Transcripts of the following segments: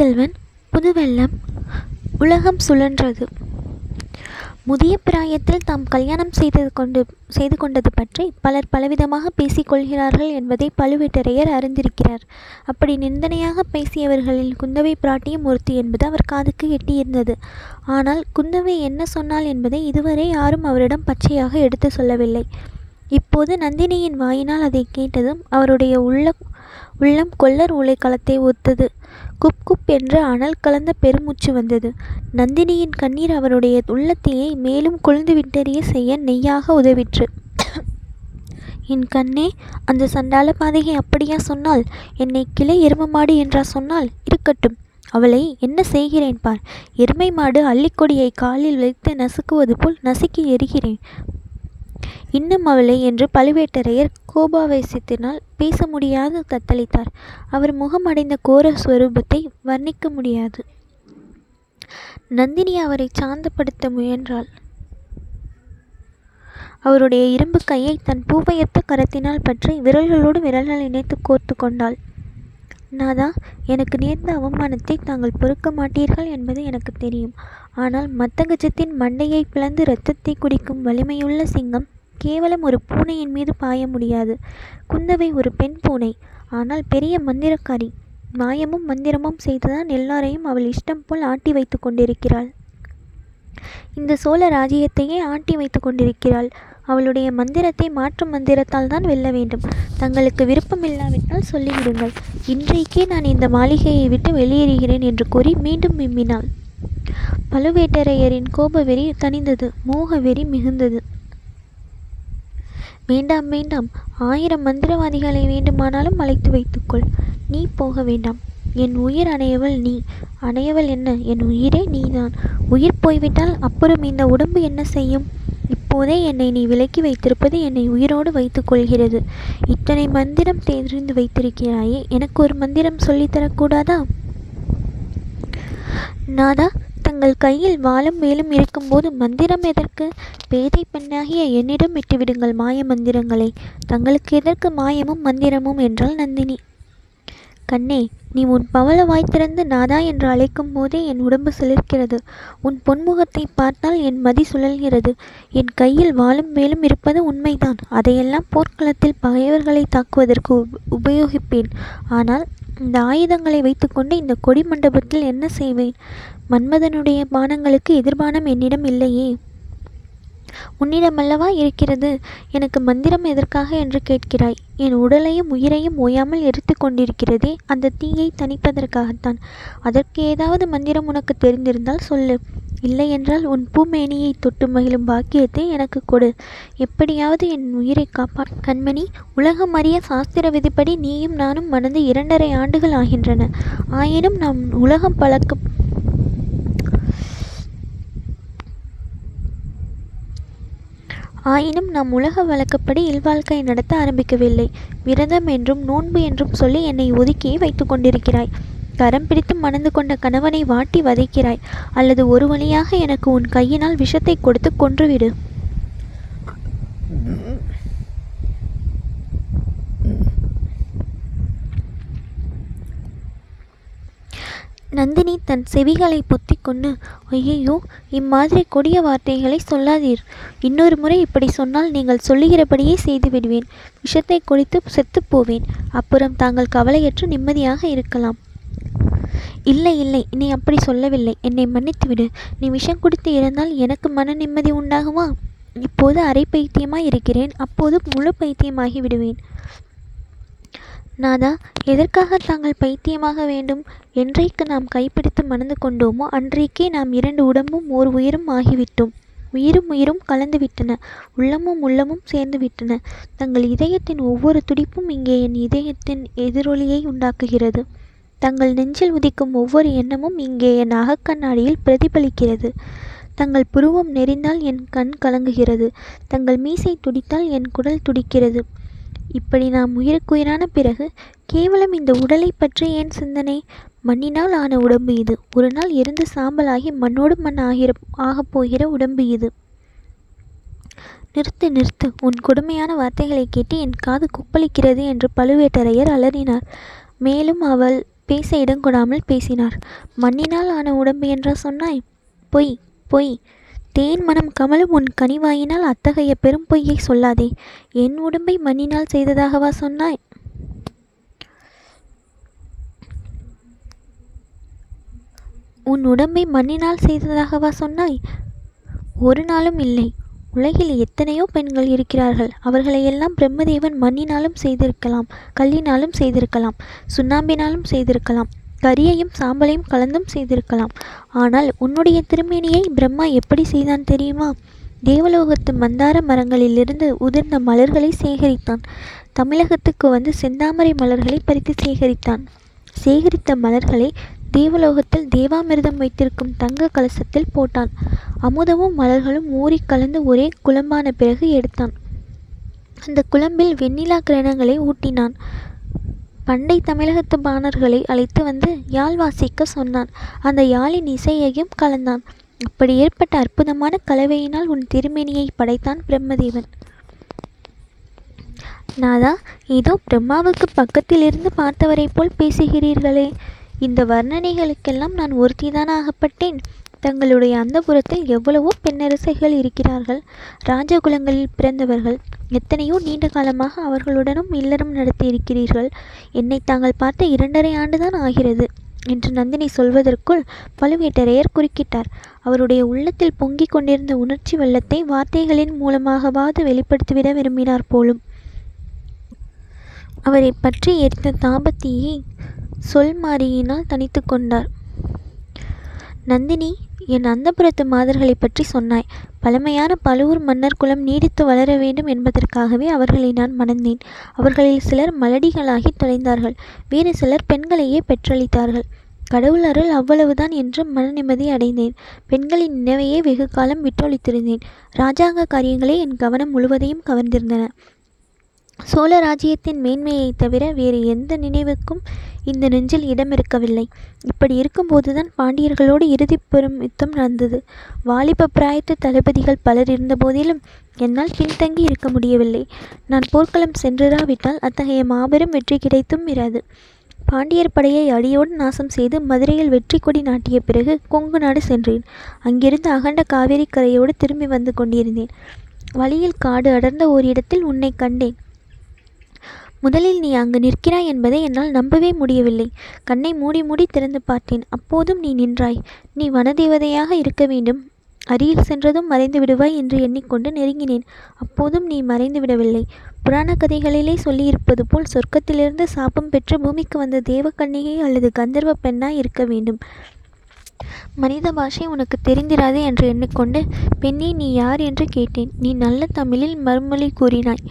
செல்வன் புதுவெள்ளம் உலகம் சுழன்றது. முதிய பிராயத்தில் தாம் கல்யாணம் செய்தது கொண்டு செய்து கொண்டது பற்றி பலர் பலவிதமாக பேசிக்கொள்கிறார்கள் என்பதை பழுவேட்டரையர் அறிந்திருக்கிறார். அப்படி நிந்தனையாக பேசியவர்களில் குந்தவை பிராட்டியும் ஒருத்தி என்பது அவர் காதுக்கு எட்டியிருந்தது. ஆனால் குந்தவை என்ன சொன்னாள் என்பதை இதுவரை யாரும் அவரிடம் பச்சையாக எடுத்து சொல்லவில்லை. இப்போது நந்தினியின் வாயினால் அதை கேட்டதும் அவருடைய உள்ள உள்ளம் கொல்லர் உலைக்களத்தை ஒத்தது. குப் குப் என்று அனல் கலந்த பெருமூச்சு வந்தது. நந்தினியின் கண்ணீர் அவருடைய உள்ளத்தையே மேலும் கொழுந்து விட்டறிய செய்ய நெய்யாக உதவிற்று. என் கண்ணே அந்த சண்டாள பாதகை அப்படியா சொன்னால்? என்னை கிளை எரும மாடு என்றா சொன்னால்? இருக்கட்டும். அவளை என்ன செய்கிறேன் பார். எருமை மாடு அள்ளிக்கொடியை காலில் வைத்து நசுக்குவது போல் நசுக்கி எறிகிறேன் இன்னும் அவளை என்று பழுவேட்டரையர் கோபாவேசத்தினால் பேச முடியாது தத்தளித்தார். அவர் முகம் அடைந்த கோர ஸ்வரூபத்தை வர்ணிக்க முடியாது. நந்தினி அவரை சாந்தப்படுத்த முயன்றாள். அவருடைய இரும்பு கையை தன் பூவையொத்த கரத்தினால் பற்றி விரல்களோடு விரல்கள் இணைத்து கோர்த்து கொண்டாள். நாதா எனக்கு நேர்ந்த அவமானத்தை தாங்கள் பொறுக்க மாட்டீர்கள் என்பது எனக்கு தெரியும். ஆனால் மத்தகஜத்தின் மண்டையை பிளந்து இரத்தத்தை குடிக்கும் வலிமையுள்ள சிங்கம் கேவலம் ஒரு பூனையின் மீது பாய முடியாது. குந்தவை ஒரு பெண் பூனை. ஆனால் பெரிய மந்திரக்காரி. மாயமும் மந்திரமும் செய்துதான் எல்லாரையும் அவள் இஷ்டம் போல் ஆட்டி வைத்து கொண்டிருக்கிறாள். இந்த சோழ ராஜ்யத்தையே ஆட்டி வைத்து கொண்டிருக்கிறாள். அவளுடைய மந்திரத்தை மாற்று மந்திரத்தால் தான் வெல்ல வேண்டும். தங்களுக்கு விருப்பமில்லாவிட்டால் சொல்லிவிடுங்கள். இன்றைக்கே நான் இந்த மாளிகையை விட்டு வெளியேறுகிறேன் என்று கூறி மீண்டும் விம்மினாள். பழுவேட்டரையரின் கோபவெறி தணிந்தது. மோக வெறி மிகுந்தது. வேண்டாம் வேண்டாம். ஆயிரம் மந்திரவாதிகளை வேண்டுமானாலும் அழைத்து வைத்துக்கொள். நீ போக வேண்டாம். என் உயிர் அணையவள் நீ. அணையவள் என்ன? என் உயிரே நீதான். உயிர் போய்விட்டால் அப்புறம் இந்த உடம்பு என்ன செய்யும்? இப்போதே என்னை நீ விலக்கி வைத்திருப்பது என்னை உயிரோடு வைத்துக் கொள்கிறது இத்தனை மந்திரம் தெரிந்து வைத்திருக்கிறாயே. எனக்கு ஒரு மந்திரம் சொல்லித்தரக்கூடாதா? நாதா தங்கள் கையில் வாளும் வேலும் இருக்கும்போது மந்திரம் எதற்கு? பேதை பெண்ணாகிய என்னிடம் விட்டுவிடுங்கள் மாய மந்திரங்களை. தங்களுக்கு எதற்கு மாயமும் மந்திரமும் என்றாள் நந்தினி. கண்ணே நீ உன் பவள வாய்த்திறந்து நாதா என்று அழைக்கும் போதே என் உடம்பு சிலிர்க்கிறது. உன் பொன்முகத்தை பார்த்தால் என் மதி சுழல்கிறது. என் கையில் வாளும் வேலும் இருப்பது உண்மைதான். அதையெல்லாம் போர்க்களத்தில் பகைவர்களை தாக்குவதற்கு உபயோகிப்பேன். ஆனால் இந்த ஆயுதங்களை வைத்துக்கொண்டு இந்த கொடி மண்டபத்தில் என்ன செய்வேன்? மன்மதனுடைய பானங்களுக்கு எதிர்பானம் என்னிடம் இல்லையே. உன்னிடமல்லவா இருக்கிறது? எனக்கு மந்திரம் எதற்காக என்று கேட்கிறாய்? என் உடலையும் உயிரையும் ஓயாமல் எரித்து கொண்டிருக்கிறதே அந்த தீயை தணிப்பதற்காகத்தான். அதற்கு ஏதாவது மந்திரம் உனக்கு தெரிந்திருந்தால் சொல்லு. இல்லையென்றால் உன் பூமேனியை தொட்டு மகிழும் பாக்கியத்தை எனக்கு கொடு. எப்படியாவது என் உயிரை காப்பா கண்மணி உலகம் அறிய சாஸ்திர விதிப்படி நீயும் நானும் மணந்து இரண்டரை ஆண்டுகள் ஆகின்றன. ஆயினும் நாம் உலகம் பழக்க ஆயினும் நாம் உலக வழக்கப்படி இல்வாழ்க்கை நடத்த ஆரம்பிக்கவில்லை. விரதம் என்றும் நோன்பு என்றும் சொல்லி என்னை ஒதுக்கியே வைத்து கொண்டிருக்கிறாய். கரம் பிடித்து மணந்து கொண்ட கணவனை வாட்டி வதைக்கிறாய். அல்லது ஒரு வழியாக எனக்கு உன் கையினால் விஷத்தை கொடுத்து கொன்றுவிடு. நந்தினி தன் செவிகளை பொத்தி கொண்டு ஐயையோ இம்மாதிரி கொடிய வார்த்தைகளை சொல்லாதீர். இன்னொரு முறை இப்படி சொன்னால் நீங்கள் சொல்லுகிறபடியே செய்து விடுவேன். விஷத்தை குடித்து செத்துப்போவேன் அப்புறம் தாங்கள் கவலையற்று நிம்மதியாக இருக்கலாம். இல்லை இல்லை நீ அப்படி சொல்லவில்லை. என்னை மன்னித்துவிடு நீ விஷம் குடித்து இருந்தால் எனக்கு மன நிம்மதி உண்டாகுமா? இப்போது அரை பைத்தியமாய் இருக்கிறேன். அப்போது முழு பைத்தியமாகி விடுவேன். நாதா எதற்காக தாங்கள் பைத்தியமாக வேண்டும்? என்றைக்கு நாம் கைப்பிடித்து மணந்து கொண்டோமோ அன்றைக்கே நாம் இரண்டு உடம்பும் ஓர் உயிரும் ஆகிவிட்டோம். உயிரும் உயிரும் கலந்து விட்டன. உள்ளமும் உள்ளமும் சேர்ந்து விட்டன. தங்கள் இதயத்தின் ஒவ்வொரு துடிப்பும் இங்கே என் இதயத்தின் எதிரொலியை உண்டாக்குகிறது. தங்கள் நெஞ்சில் உதிக்கும் ஒவ்வொரு எண்ணமும் இங்கே என் அகக்கண்ணாடியில் பிரதிபலிக்கிறது. தங்கள் புருவம் நெறிந்தால் என் கண் கலங்குகிறது. தங்கள் மீசை துடித்தால் என் குடல் துடிக்கிறது. இப்படி நாம் உயிருக்குயிரான பிறகு கேவலம் இந்த உடலை பற்றி ஏன் சிந்தனை? மண்ணினால் ஆன உடம்பு இது. ஒரு நாள் எரிந்து சாம்பலாகி மண்ணோடு மண் ஆகிற ஆகப் போகிற உடம்பு இது. நிறுத்து நிறுத்து. உன் கொடுமையான வார்த்தைகளை கேட்டு என் காது கொப்பளிக்கிறது என்று பழுவேட்டரையர் அலறினார். மேலும் அவள் பேச இடம் கொடாமல் பேசினார். மண்ணினால் ஆன உடம்பு என்றா சொன்னாய்? பொய் பொய். தேன் மனம் கமலும் உன் கனிவாயினால் அத்தகைய பெரும் பொய்யை சொல்லாதே. என் உடம்பை மண்ணினால் செய்ததாகவா சொன்னாய்? உன் உடம்பை மண்ணினால் செய்ததாகவா சொன்னாய்? ஒரு நாளும் இல்லை. உலகில் எத்தனையோ பெண்கள் இருக்கிறார்கள். அவர்களையெல்லாம் பிரம்மதேவன் மண்ணினாலும் செய்திருக்கலாம் கல்லினாலும் செய்திருக்கலாம் சுண்ணாம்பினாலும் செய்திருக்கலாம். கரியையும் சாம்பலையும் கலந்தும் செய்திருக்கலாம். ஆனால் உன்னுடைய திருமேனியை பிரம்மா எப்படி செய்தான் தெரியுமா? தேவலோகத்து மந்தார மரங்களிலிருந்து உதிர்ந்த மலர்களை சேகரித்தான். தமிழகத்துக்கு வந்து செந்தாமரை மலர்களை பறித்து சேகரித்தான். சேகரித்த மலர்களை தேவலோகத்தில் தேவாமிர்தம் வைத்திருக்கும் தங்க கலசத்தில் போட்டான். அமுதமும் மலர்களும் ஊறி கலந்து ஒரே குழம்பான பிறகு எடுத்தான். அந்த குழம்பில் வெண்ணிலா கிரணங்களை ஊட்டினான். பண்டை தமிழகத்து பாணர்களை அழைத்து வந்து யாழ் வாசிக்க சொன்னான். அந்த யாழின் இசையையும் கலந்தான். அப்படி ஏற்பட்ட அற்புதமான கலவையினால் உன் திருமேனியை படைத்தான் பிரம்மதேவன். நாதா இதோ பிரம்மாவுக்கு பக்கத்திலிருந்து பார்த்தவரைப் போல் பேசுகிறீர்களே. இந்த வர்ணனைகளுக்கெல்லாம் நான் ஒருத்திதான் ஆகப்பட்டேன் தங்களுடைய அந்தபுரத்தில் எவ்வளவோ பெண்ணரசைகள் இருக்கிறார்கள். ராஜகுலங்களில் பிறந்தவர்கள் எத்தனையோ நீண்ட காலமாக அவர்களுடனும் இல்லறம் நடத்தி இருக்கிறீர்கள் என்னை தாங்கள் பார்த்த இரண்டரை ஆண்டுதான் ஆகிறது என்று நந்தினி சொல்வதற்குள் பழுவேட்டரையர் குறுக்கிட்டார். அவருடைய உள்ளத்தில் பொங்கிக் கொண்டிருந்த உணர்ச்சி வெள்ளத்தை வார்த்தைகளின் மூலமாகவாது வெளிப்படுத்திவிட விரும்பினார் போலும். அவரை பற்றி எரிந்த தாபத்தியை சொல் மாறியினால் தனித்து கொண்டார். நந்தினி என் அந்தப்புறத்து மாதர்களை பற்றி சொன்னாய். பழமையான பழுவூர் மன்னர் குலம் நீடித்து வளர வேண்டும் என்பதற்காகவே அவர்களை நான் மணந்தேன். அவர்களில் சிலர் மலடிகளாகி தொலைந்தார்கள். வேறு சிலர் பெண்களையே பெற்றளித்தார்கள். கடவுள் அருள் அவ்வளவுதான் என்று மன நிம்மதி அடைந்தேன். பெண்களின் நினைவையே வெகு காலம் விட்டொழித்திருந்தேன். ராஜாங்க காரியங்களே என் கவனம் முழுவதையும் கவர்ந்திருந்தன. சோழ ராஜ்யத்தின் மேன்மையைத் தவிர வேறு எந்த நினைவுக்கும் இந்த நெஞ்சில் இடம் இருக்கவில்லை இப்படி இருக்கும்போதுதான் பாண்டியர்களோடு இறுதி பெரும் யுத்தம் நடந்தது. வாலிப பிராயத்து தளபதிகள் பலர் இருந்தபோதிலும் என்னால் பின்தங்கி இருக்க முடியவில்லை. நான் போர்க்களம் சென்றிராவிட்டால் அத்தகைய மாபெரும் வெற்றி கிடைத்தும் இராது. பாண்டியர் படையை அடியோடு நாசம் செய்து மதுரையில் வெற்றி கொடி நாட்டிய பிறகு கொங்கு நாடு சென்றேன். அங்கிருந்து அகண்ட காவேரி கரையோடு திரும்பி வந்து கொண்டிருந்தேன். வழியில் காடு அடர்ந்த ஓரிடத்தில் உன்னை கண்டேன். முதலில் நீ அங்கு நிற்கிறாய் என்பதை என்னால் நம்பவே முடியவில்லை. கண்ணை மூடி மூடி திறந்து பார்த்தேன். அப்போதும் நீ நின்றாய். நீ வனதேவதையாக இருக்க வேண்டும். அருகில் சென்றதும் மறைந்து விடுவாய் என்று எண்ணிக்கொண்டு நெருங்கினேன். அப்போதும் நீ மறைந்து விடவில்லை. புராண கதைகளிலே சொல்லியிருப்பது போல் சொர்க்கத்திலிருந்து சாபம் பெற்று பூமிக்கு வந்த தேவக்கன்னிகை அல்லது கந்தர்வ பெண்ணாய் இருக்க வேண்டும். மனித பாஷை உனக்கு தெரிந்திராது என்று எண்ணிக்கொண்டு பெண்ணே நீ யார்? என்று கேட்டேன். நீ நல்ல தமிழில் மறுமொழி கூறினாய்.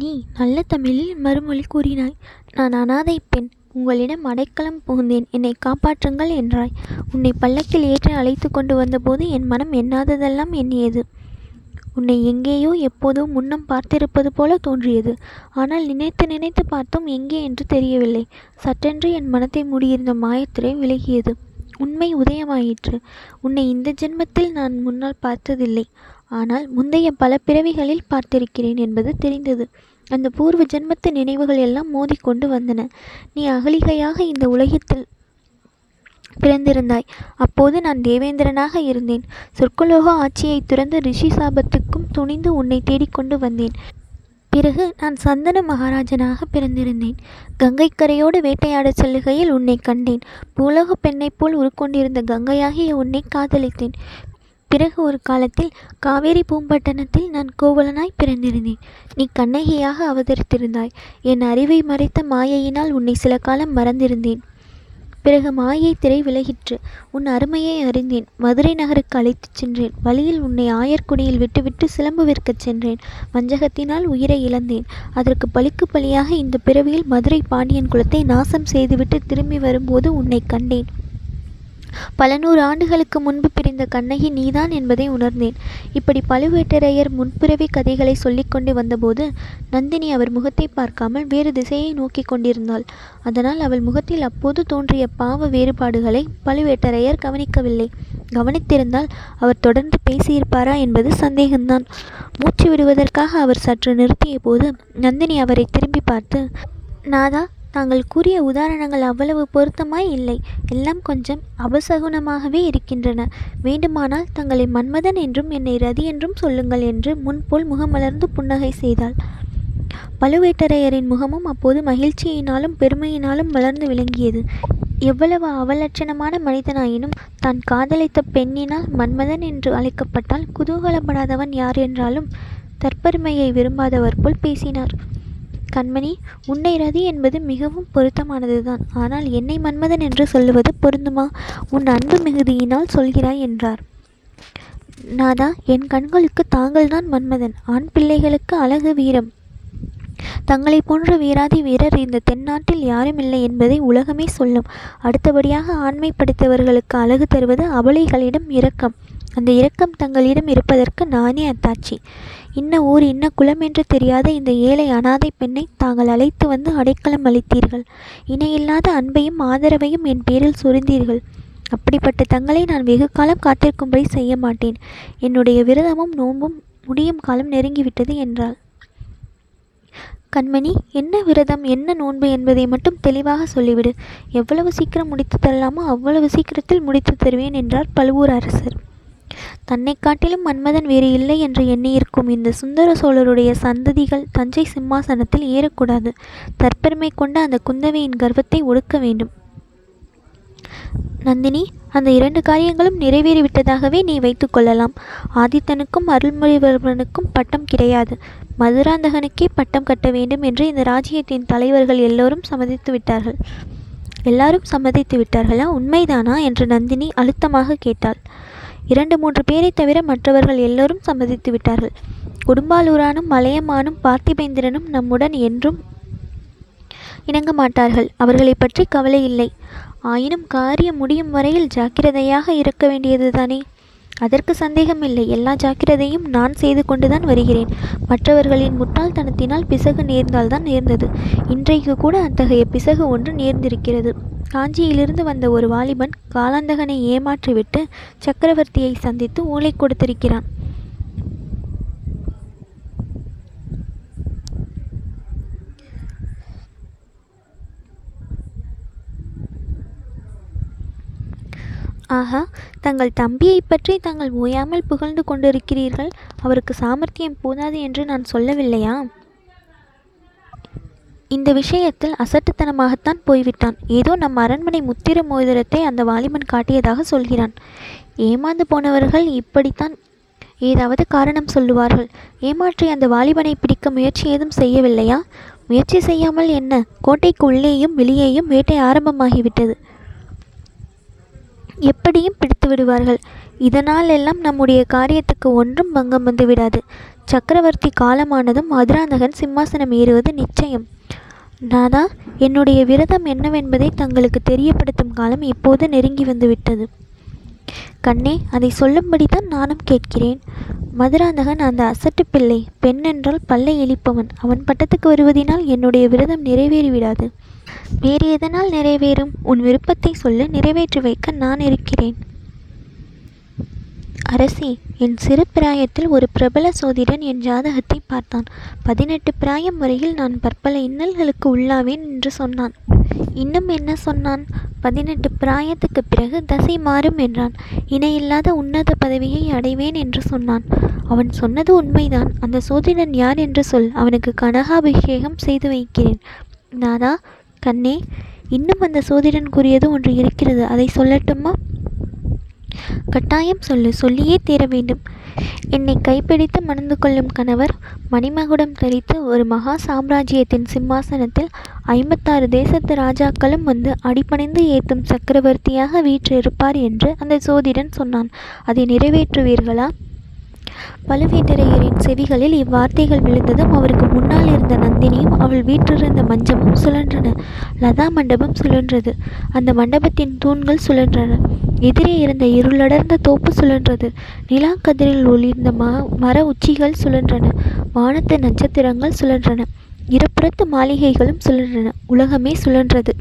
நீ நல்ல தமிழில் மறுமொழி கூறினாய். நான் அனாதை பெண். உங்களிடம் அடைக்கலம் புகுந்தேன். என்னை காப்பாற்றுங்கள் என்றாய். உன்னை பல்லக்கில் ஏற்றி அழைத்து கொண்டு வந்தபோது என் மனம் எண்ணாததெல்லாம் எண்ணியது. உன்னை எங்கேயோ எப்போதோ முன்னம் பார்த்திருப்பது போல தோன்றியது. ஆனால் நினைத்து நினைத்து பார்த்தும் எங்கே என்று தெரியவில்லை. சட்டென்று என் மனத்தை மூடியிருந்த மாயத்திரை விலகியது. உண்மை உதயமாயிற்று. உன்னை இந்த ஜென்மத்தில் நான் முன்னால் பார்த்ததில்லை. ஆனால் முந்தைய பல பிறவிகளில் பார்த்திருக்கிறேன் என்பது தெரிந்தது. அந்த பூர்வ ஜென்மத்து நினைவுகள் எல்லாம் மோதிக்கொண்டு வந்தன. நீ அகலிகையாக இந்த உலகத்தில் பிறந்திருந்தாய். அப்போது நான் தேவேந்திரனாக இருந்தேன். சொற்கலோக ஆட்சியை துறந்து ரிஷி சாபத்துக்கும் துணிந்து உன்னை தேடிக்கொண்டு வந்தேன். பிறகு நான் சந்தன மகாராஜனாக பிறந்திருந்தேன். கங்கைக்கரையோடு வேட்டையாடச் செல்லுகையில் உன்னை கண்டேன். பூலோக பெண்ணைப் போல் உருக்கொண்டிருந்த கங்கையாகிய உன்னை காதலித்தேன். பிறகு ஒரு காலத்தில் காவேரி பூம்பட்டணத்தில் நான் கோவலனாய் பிறந்திருந்தேன். நீ கண்ணகியாக அவதரித்திருந்தாய். என் அறிவை மறைத்த மாயையினால் உன்னை சில காலம் மறந்திருந்தேன். பிறகு மாயை திரை விலகிற்று உன் அருமையை அறிந்தேன். மதுரை நகருக்கு அழைத்துச் சென்றேன். வழியில் உன்னை ஆயர்குடியில் விட்டுவிட்டு சிலம்பு விற்கச் சென்றேன். வஞ்சகத்தினால் உயிரை இழந்தேன். அதற்கு பழிக்கு பழியாக இந்த பிறவியில் மதுரை பாண்டியன் குலத்தை நாசம் செய்துவிட்டு திரும்பி வரும்போது உன்னை கண்டேன். பல நூறு ஆண்டுகளுக்கு முன்பு பிரிந்த கண்ணகி நீதான் என்பதை உணர்ந்தேன். இப்படி பழுவேட்டரையர் முன்பிறவி கதைகளை சொல்லிக்கொண்டு வந்தபோது நந்தினி அவர் முகத்தை பார்க்காமல் வேறு திசையை நோக்கி கொண்டிருந்தாள். அதனால் அவள் முகத்தில் அப்போது தோன்றிய பாவ வேறுபாடுகளை பழுவேட்டரையர் கவனிக்கவில்லை. கவனித்திருந்தால் அவர் தொடர்ந்து பேசியிருப்பாரா என்பது சந்தேகம்தான். மூச்சு விடுவதற்காக அவர் சற்று நிறுத்திய போது நந்தினி அவரை திரும்பி பார்த்து நாதா தாங்கள் கூறிய உதாரணங்கள் அவ்வளவு பொருத்தமாய் இல்லை. எல்லாம் கொஞ்சம் அபசகுனமாகவே இருக்கின்றன. வேண்டுமானால் தங்களை மன்மதன் என்றும் என்னை ரதி என்றும் சொல்லுங்கள் என்று முன்போல் முகமலர்ந்து புன்னகை செய்தாள். பழுவேட்டரையரின் முகமும் அப்போது மகிழ்ச்சியினாலும் பெருமையினாலும் மலர்ந்து விளங்கியது. எவ்வளவு அவலட்சணமான மனிதனாயினும் தான் காதலித்த பெண்ணினால் மன்மதன் என்று அழைக்கப்பட்டால் குதூகலப்படாதவன் யார் என்றாலும் தற்பெருமையை விரும்பாதவர் போல் பேசினார். கண்மணி உன்னை ரதி என்பது மிகவும் பொருத்தமானதுதான். ஆனால் என்னை மன்மதன் என்று சொல்லுவது பொருந்துமா? உன் அன்பு மிகுதியினால் சொல்கிறாய் என்றார். நாதா என் கண்களுக்கு தாங்கள்தான் மன்மதன். ஆண் பிள்ளைகளுக்கு அழகு வீரம். தங்களை போன்ற வீராதி வீரர் இந்த தென்னாட்டில் யாரும் இல்லை என்பதை உலகமே சொல்லும். அடுத்தபடியாக ஆண்மை படித்தவர்களுக்கு அழகு தருவது அபலைகளிடம் இரக்கம். அந்த இரக்கம் தங்களிடம் இருப்பதற்கு நானே அத்தாட்சி இன்ன ஊர் இன்ன குலம் என்று தெரியாத இந்த ஏழை அனாதை பெண்ணை தாங்கள் அழைத்து வந்து அடைக்கலம் அளித்தீர்கள். இணையில்லாத அன்பையும் ஆதரவையும் என் பேரில் சொரிந்தீர்கள். அப்படிப்பட்ட தங்களை நான் வெகு காலம் காத்திருக்கும்படி செய்ய மாட்டேன். என்னுடைய விரதமும் நோன்பும் முடியும் காலம் நெருங்கிவிட்டது என்றாள். கண்மணி என்ன விரதம் என்ன நோன்பு என்பதை மட்டும் தெளிவாக சொல்லிவிடு. எவ்வளவு சீக்கிரம் முடித்து தரலாமோ அவ்வளவு சீக்கிரத்தில் முடித்து தருவேன் என்றார் பழுவூர் அரசர். தன்னை காட்டிலும் மன்மதன் வேறு இல்லை என்று எண்ணியிருக்கும் இந்த சுந்தர சோழருடைய சந்ததிகள் தஞ்சை சிம்மாசனத்தில் ஏறக்கூடாது. தற்பெருமை கொண்ட அந்த குந்தவையின் கர்வத்தை ஒடுக்க வேண்டும். நந்தினி அந்த இரண்டு காரியங்களும் நிறைவேறிவிட்டதாகவே நீ வைத்துக் கொள்ளலாம். ஆதித்தனுக்கும் அருள்மொழிவர்மனுக்கும் பட்டம் கிடையாது. மதுராந்தகனுக்கே பட்டம் கட்ட வேண்டும் என்று இந்த ராஜ்யத்தின் தலைவர்கள் எல்லோரும் சம்மதித்து விட்டார்கள். எல்லாரும் சம்மதித்து விட்டார்களா? உண்மைதானா? என்று நந்தினி அழுத்தமாக கேட்டாள். இரண்டு மூன்று பேரை தவிர மற்றவர்கள் எல்லோரும் சம்மதித்து விட்டார்கள். குடும்பாலூரானும் மலையமானும் பார்த்திபேந்திரனும் நம்முடன் என்றும் இணங்க மாட்டார்கள். அவர்களை பற்றி கவலை இல்லை. ஆயினும் காரியம் முடியும் வரையில் ஜாக்கிரதையாக இருக்க வேண்டியதுதானே? அதற்கு சந்தேகமில்லை எல்லா ஜாக்கிரதையும் நான் செய்து கொண்டுதான் வருகிறேன். மற்றவர்களின் முட்டாள்தனத்தினால் பிசகு நேர்ந்தால்தான் நேர்ந்தது. இன்றைக்கு கூட அத்தகைய பிசகு ஒன்று நேர்ந்திருக்கிறது. காஞ்சியிலிருந்து வந்த ஒரு வாலிபன் காலாந்தகனை ஏமாற்றிவிட்டு சக்கரவர்த்தியை சந்தித்து ஓலை கொடுத்திருக்கிறான். ஆஹா தங்கள் தம்பியைப் பற்றி தாங்கள் ஓயாமல் புகழ்ந்து கொண்டிருக்கிறீர்கள். அவருக்கு சாமர்த்தியம் போதாது என்று நான் சொல்லவில்லையா? இந்த விஷயத்தில் அசட்டுத்தனமாகத்தான் போய்விட்டான். ஏதோ நம் அரண்மனை முத்திர மோதிரத்தை அந்த வாலிபன் காட்டியதாக சொல்கிறான். ஏமாந்து போனவர்கள் இப்படித்தான் ஏதாவது காரணம் சொல்லுவார்கள். ஏமாற்றி அந்த வாலிபனை பிடிக்க முயற்சி ஏதும் செய்யவில்லையா? முயற்சி செய்யாமல் என்ன? கோட்டைக்கு உள்ளேயும் வெளியேயும் வேட்டை ஆரம்பமாகிவிட்டது. எப்படியும் பிடித்து விடுவார்கள் இதனால் எல்லாம் நம்முடைய காரியத்துக்கு ஒன்றும் பங்கம் வந்து விடாது சக்கரவர்த்தி காலமானதும் மதுராந்தகன் சிம்மாசனம் ஏறுவது நிச்சயம். நாதா என்னுடைய விரதம் என்னவென்பதை தங்களுக்கு தெரியப்படுத்தும் காலம் இப்போது நெருங்கி வந்துவிட்டது. கண்ணே அதை சொல்லும்படிதான் நானும் கேட்கிறேன். மதுராந்தகன் அந்த அசட்டு பிள்ளை பெண்ணென்றால் பல்லை இழிப்பவன். அவன் பட்டத்துக்கு வருவதினால் என்னுடைய விரதம் நிறைவேறிவிடாது. வேறு எதனால் நிறைவேறும்? உன் விருப்பத்தை சொல்ல நிறைவேற்றி வைக்க நான் இருக்கிறேன். அரசி என் சிறு பிராயத்தில் ஒரு பிரபல சோதிடன் என் ஜாதகத்தை பார்த்தான். பதினெட்டு பிராயம் வரையில் நான் பற்பல இன்னல்களுக்கு உள்ளாவேன் என்று சொன்னான். இன்னும் என்ன சொன்னான்? பதினெட்டு பிராயத்துக்கு பிறகு தசை மாறும் என்றான். இணையில்லாத உன்னத பதவியை அடைவேன் என்று சொன்னான். அவன் சொன்னது உண்மைதான். அந்த சோதிடன் யார் என்று சொல். அவனுக்கு கனகாபிஷேகம் செய்து வைக்கிறேன். நாதா கண்ணே இன்னும் அந்த சோதிடன் கூறியது ஒன்று இருக்கிறது. அதை சொல்லட்டுமா? கட்டாயம் சொல்லு சொல்லியே தீர வேண்டும். என்னை கைப்பிடித்து மணந்து கொள்ளும் கணவர் மணிமகுடம் தரித்து ஒரு மகா சாம்ராஜ்யத்தின் சிம்மாசனத்தில் ஐம்பத்தாறு தேசத்து ராஜாக்களும் வந்து அடிபணிந்து ஏத்தும் சக்கரவர்த்தியாக வீற்றிருப்பார் என்று அந்த சோதிடன் சொன்னான். அதை நிறைவேற்றுவீர்களா? பழுவேட்டரையரின் செவிகளில் இவ்வார்த்தைகள் விழுந்ததும் அவருக்கு முன்னால் இருந்த நந்தினியும் அவள் வீற்றிருந்த மஞ்சமும் சுழன்றன. லதா மண்டபம் சுழன்றது. அந்த மண்டபத்தின் தூண்கள் சுழன்றன. எதிரே இருந்த இருளடர்ந்த தோப்பு சுழன்றது. நிலாக்கதிரில் ஒளிர்ந்த ம மர உச்சிகள் சுழன்றன. வானத்து நட்சத்திரங்கள் சுழன்றன. இருபுறத்து மாளிகைகளும் சுழன்றன. உலகமே சுழன்றது.